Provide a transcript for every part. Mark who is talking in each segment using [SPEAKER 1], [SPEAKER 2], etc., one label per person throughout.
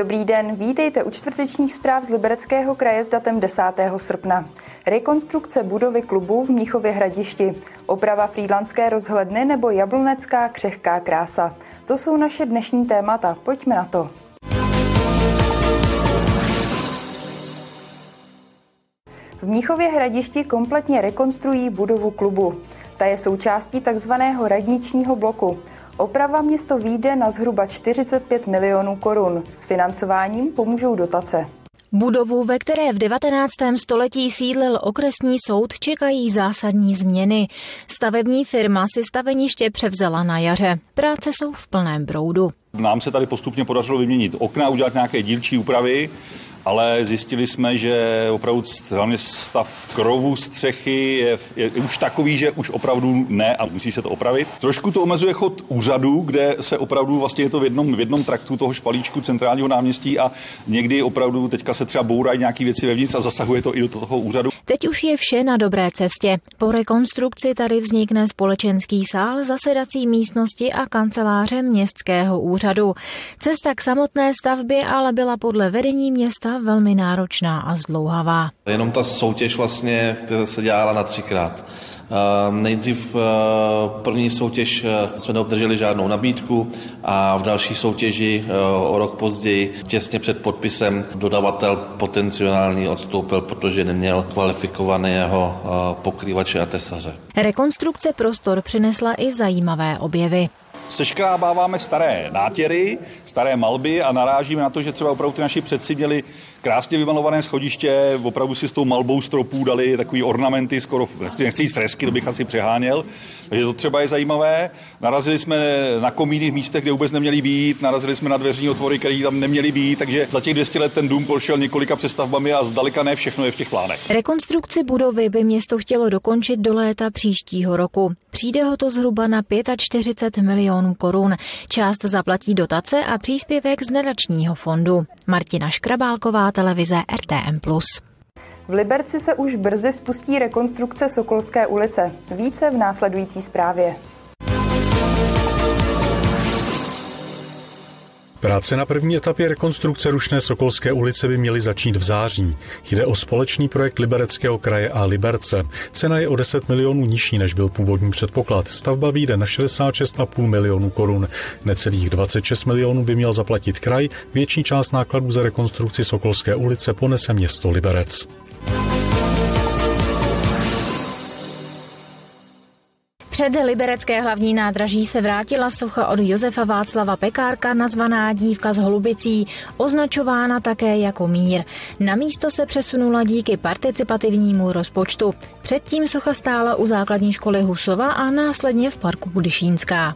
[SPEAKER 1] Dobrý den, vítejte u čtvrtečních zpráv z Libereckého kraje s datem 10. srpna. Rekonstrukce budovy klubu v Míchově hradišti, oprava frýdlandské rozhledny nebo jablonecká křehká krása. To jsou naše dnešní témata, pojďme na to. V Míchově hradišti kompletně rekonstruují budovu klubu. Ta je součástí takzvaného radničního bloku. Oprava město výjde na zhruba 45 milionů korun. S financováním pomůžou dotace.
[SPEAKER 2] Budovu, ve které v 19. století sídlil okresní soud, čekají zásadní změny. Stavební firma si staveniště převzala na jaře. Práce jsou v plném broudu.
[SPEAKER 3] Nám se tady postupně podařilo vyměnit okna, udělat nějaké dílčí úpravy ale zjistili jsme, že opravdu hlavně stav krovu střechy je, je už takový, že už opravdu ne a musí se to opravit. Trošku to omezuje chod úřadu, kde se opravdu vlastně je to v jednom, v jednom traktu toho špalíčku centrálního náměstí a někdy opravdu teďka se třeba bourají nějaké věci vevnitř a zasahuje to i do toho úřadu.
[SPEAKER 2] Teď už je vše na dobré cestě. Po rekonstrukci tady vznikne společenský sál, zasedací místnosti a kanceláře městského úřadu. Cesta k samotné stavbě ale byla podle vedení města cesta velmi náročná a zdlouhavá.
[SPEAKER 4] Jenom ta soutěž vlastně se dělala na třikrát. Nejdřív první soutěž jsme neobdrželi žádnou nabídku a v další soutěži o rok později, těsně před podpisem, dodavatel potenciální odstoupil, protože neměl kvalifikovaného pokrývače a tesaře.
[SPEAKER 2] Rekonstrukce prostor přinesla i zajímavé objevy.
[SPEAKER 3] Seškrábáváme staré nátěry, staré malby a narážíme na to, že třeba opravdu ty naši předci měli krásně vymalované schodiště, opravdu si s tou malbou stropů dali takový ornamenty, skoro, nechci jít fresky, to bych asi přeháněl, takže to třeba je zajímavé. Narazili jsme na komíny v místech, kde vůbec neměli být, narazili jsme na dveřní otvory, které tam neměly být, takže za těch 200 let ten dům prošel několika přestavbami a zdaleka ne všechno je v těch plánech.
[SPEAKER 2] Rekonstrukci budovy by město chtělo dokončit do léta příštího roku. Přijde ho to zhruba na 45 milionů korun. Část zaplatí dotace a příspěvek z nadačního fondu. Martina Škrabálková televize RTM+.
[SPEAKER 1] V Liberci se už brzy spustí rekonstrukce Sokolské ulice. Více v následující zprávě.
[SPEAKER 5] Práce na první etapě rekonstrukce rušné Sokolské ulice by měly začít v září. Jde o společný projekt Libereckého kraje a Liberce. Cena je o 10 milionů nižší, než byl původní předpoklad. Stavba vyjde na 66,5 milionů korun. Necelých 26 milionů by měl zaplatit kraj, větší část nákladů za rekonstrukci Sokolské ulice ponese město Liberec.
[SPEAKER 2] Před Liberecké hlavní nádraží se vrátila socha od Josefa Václava Pekárka nazvaná Dívka z Holubicí, označována také jako mír. Na místo se přesunula díky participativnímu rozpočtu. Předtím socha stála u základní školy Husova a následně v parku Budyšínská.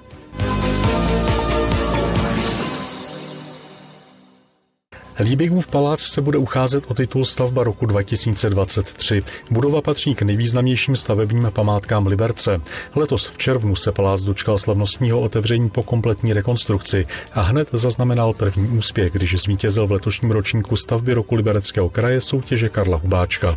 [SPEAKER 5] Liebigův palác se bude ucházet o titul stavba roku 2023. Budova patří k nejvýznamnějším stavebním památkám Liberce. Letos v červnu se palác dočkal slavnostního otevření po kompletní rekonstrukci a hned zaznamenal první úspěch, když zvítězil v letošním ročníku stavby roku Libereckého kraje soutěže Karla Hubáčka.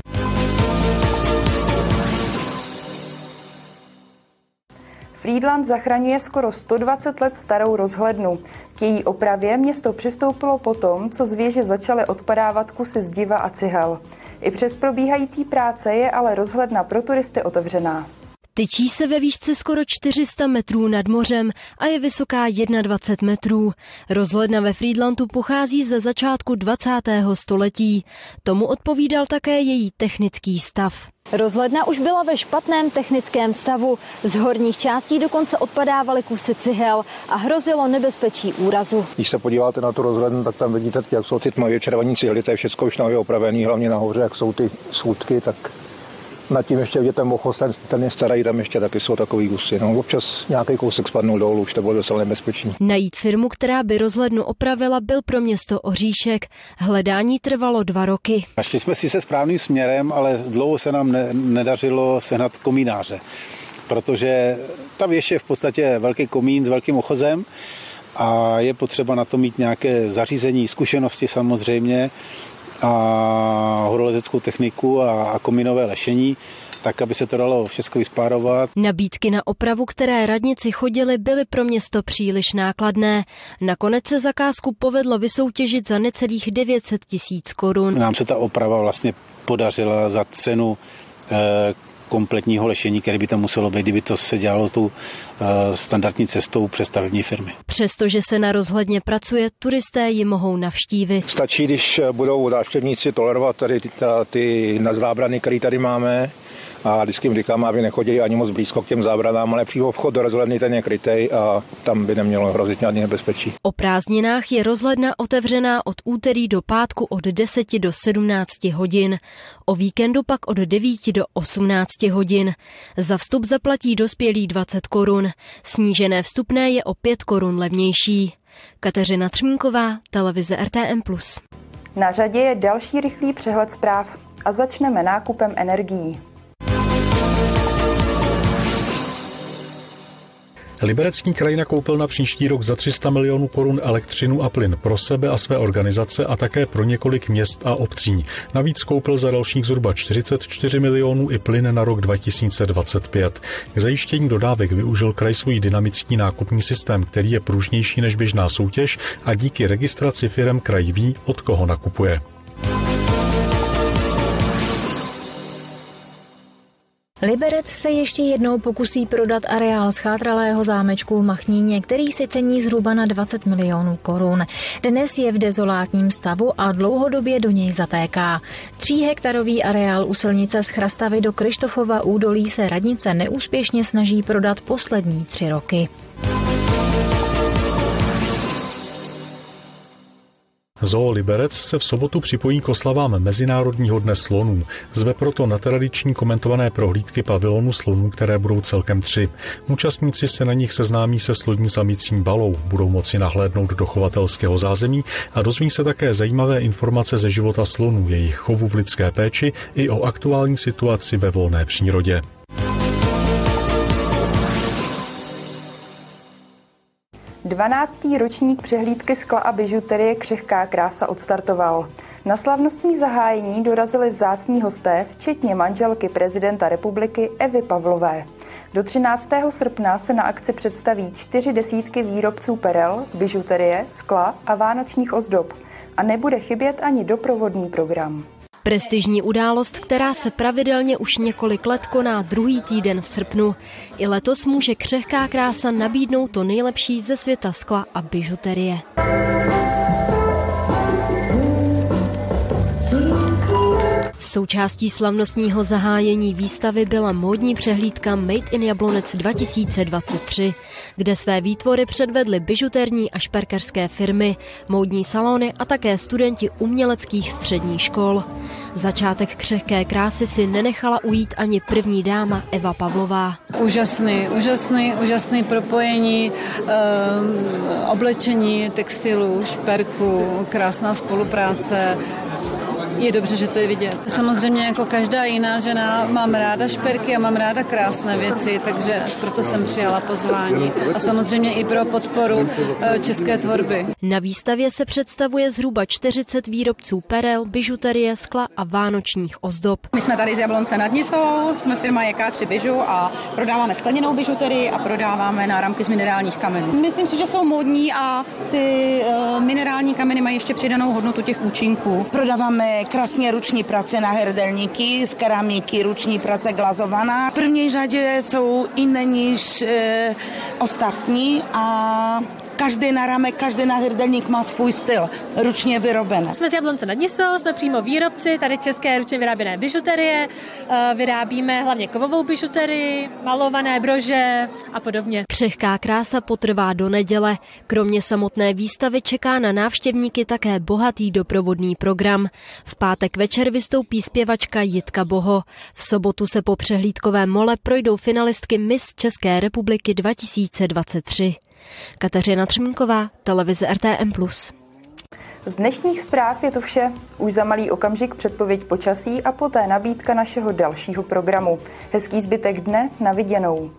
[SPEAKER 1] Friedland zachraňuje skoro 120 let starou rozhlednu. K její opravě město přistoupilo potom, co z věže začaly odpadávat kusy zdiva a cihel. I přes probíhající práce je ale rozhledna pro turisty otevřená.
[SPEAKER 6] Tyčí se ve výšce skoro 400 metrů nad mořem a je vysoká 21 metrů. Rozhledna ve Friedlandu pochází ze začátku 20. století. Tomu odpovídal také její technický stav.
[SPEAKER 7] Rozhledna už byla ve špatném technickém stavu. Z horních částí dokonce odpadávaly kusy cihel a hrozilo nebezpečí úrazu.
[SPEAKER 8] Když se podíváte na tu rozhlednu, tak tam vidíte, jak jsou ty tmavě červené cihly, to je všechno už nově opravené, hlavně nahoře, jak jsou ty schůdky, tak nad tím ještě vidět ten mochos, ten, ten je starý, tam ještě taky jsou takový kusy. No, občas nějaký kousek spadnul dolů, už to bylo docela nebezpečný.
[SPEAKER 6] Najít firmu, která by rozhlednu opravila, byl pro město oříšek. Hledání trvalo dva roky.
[SPEAKER 8] Našli jsme si se správným směrem, ale dlouho se nám ne, nedařilo sehnat komínáře, protože ta věž je v podstatě velký komín s velkým ochozem a je potřeba na to mít nějaké zařízení, zkušenosti samozřejmě a horolezeckou techniku a, a kominové lešení. tak aby se to dalo všechno vyspárovat.
[SPEAKER 6] Nabídky na opravu, které radnici chodily, byly pro město příliš nákladné. Nakonec se zakázku povedlo vysoutěžit za necelých 900 tisíc korun.
[SPEAKER 8] Nám se ta oprava vlastně podařila za cenu eh, kompletního lešení, které by tam muselo být, kdyby to se dělalo uh, standardní cestou přes stavební firmy.
[SPEAKER 6] Přestože se na rozhledně pracuje, turisté ji mohou navštívit.
[SPEAKER 8] Stačí, když budou návštěvníci tolerovat tady ty, ty nadzábrany, které tady máme, a vždycky jim říkám, aby nechodili ani moc blízko k těm zábranám, ale přímo vchod do rozhledny ten je krytej a tam by nemělo hrozit žádný nebezpečí.
[SPEAKER 6] O prázdninách je rozhledna otevřená od úterý do pátku od 10 do 17 hodin, o víkendu pak od 9 do 18 hodin. Za vstup zaplatí dospělý 20 korun, snížené vstupné je o 5 korun levnější. Kateřina Třmínková, televize RTM+.
[SPEAKER 1] Na řadě je další rychlý přehled zpráv a začneme nákupem energií.
[SPEAKER 5] Liberecký kraj nakoupil na příští rok za 300 milionů korun elektřinu a plyn pro sebe a své organizace a také pro několik měst a obcí. Navíc koupil za dalších zhruba 44 milionů i plyn na rok 2025. K zajištění dodávek využil kraj svůj dynamický nákupní systém, který je pružnější než běžná soutěž a díky registraci firem kraj ví, od koho nakupuje.
[SPEAKER 2] Liberec se ještě jednou pokusí prodat areál schátralého zámečku v Machníně, který si cení zhruba na 20 milionů korun. Dnes je v dezolátním stavu a dlouhodobě do něj zatéká. Tříhektarový areál u silnice z Chrastavy do Krištofova údolí se radnice neúspěšně snaží prodat poslední tři roky.
[SPEAKER 5] Zoo Liberec se v sobotu připojí k oslavám Mezinárodního dne slonů. Zve proto na tradiční komentované prohlídky pavilonu slonů, které budou celkem tři. Účastníci se na nich seznámí se slodní samicím balou, budou moci nahlédnout do chovatelského zázemí a dozví se také zajímavé informace ze života slonů, jejich chovu v lidské péči i o aktuální situaci ve volné přírodě.
[SPEAKER 1] 12. ročník přehlídky skla a bižuterie Křehká krása odstartoval. Na slavnostní zahájení dorazili vzácní hosté, včetně manželky prezidenta republiky Evy Pavlové. Do 13. srpna se na akci představí čtyři desítky výrobců perel, bižuterie, skla a vánočních ozdob. A nebude chybět ani doprovodný program.
[SPEAKER 6] Prestižní událost, která se pravidelně už několik let koná druhý týden v srpnu. I letos může křehká krása nabídnout to nejlepší ze světa skla a bižuterie. Součástí slavnostního zahájení výstavy byla módní přehlídka Made in Jablonec 2023, kde své výtvory předvedly bižuterní a šperkarské firmy, módní salony a také studenti uměleckých středních škol. Začátek křehké krásy si nenechala ujít ani první dáma Eva Pavlová.
[SPEAKER 9] Úžasný, úžasný, úžasný propojení um, oblečení, textilu, šperku, krásná spolupráce, je dobře, že to je vidět. Samozřejmě jako každá jiná žena mám ráda šperky a mám ráda krásné věci, takže proto jsem přijala pozvání. A samozřejmě i pro podporu eh, české tvorby.
[SPEAKER 6] Na výstavě se představuje zhruba 40 výrobců perel, bižuterie, skla a vánočních ozdob.
[SPEAKER 10] My jsme tady z Jablonce nad Nisou, jsme firma JK3 Bižu a prodáváme skleněnou bižuterii a prodáváme náramky z minerálních kamenů. Myslím si, že jsou módní a ty uh, minerální kameny mají ještě přidanou hodnotu těch účinků.
[SPEAKER 11] Prodáváme krásně ruční práce na hrdelníky, z keramiky, ruční práce glazovaná. V první řadě jsou jiné než e, ostatní a každý náramek, každý náhrdelník má svůj styl, ručně vyrobené.
[SPEAKER 12] Jsme z Jablonce nad Nisou, jsme přímo výrobci tady české ručně vyráběné bižuterie. Eh, vyrábíme hlavně kovovou bižuterii, malované brože a podobně.
[SPEAKER 6] Křehká krása potrvá do neděle. Kromě samotné výstavy čeká na návštěvníky také bohatý doprovodný program. V pátek večer vystoupí zpěvačka Jitka Boho. V sobotu se po přehlídkovém mole projdou finalistky Miss České republiky 2023. Kateřina Třmínková, televize RTM+.
[SPEAKER 1] Z dnešních zpráv je to vše. Už za malý okamžik předpověď počasí a poté nabídka našeho dalšího programu. Hezký zbytek dne, na viděnou.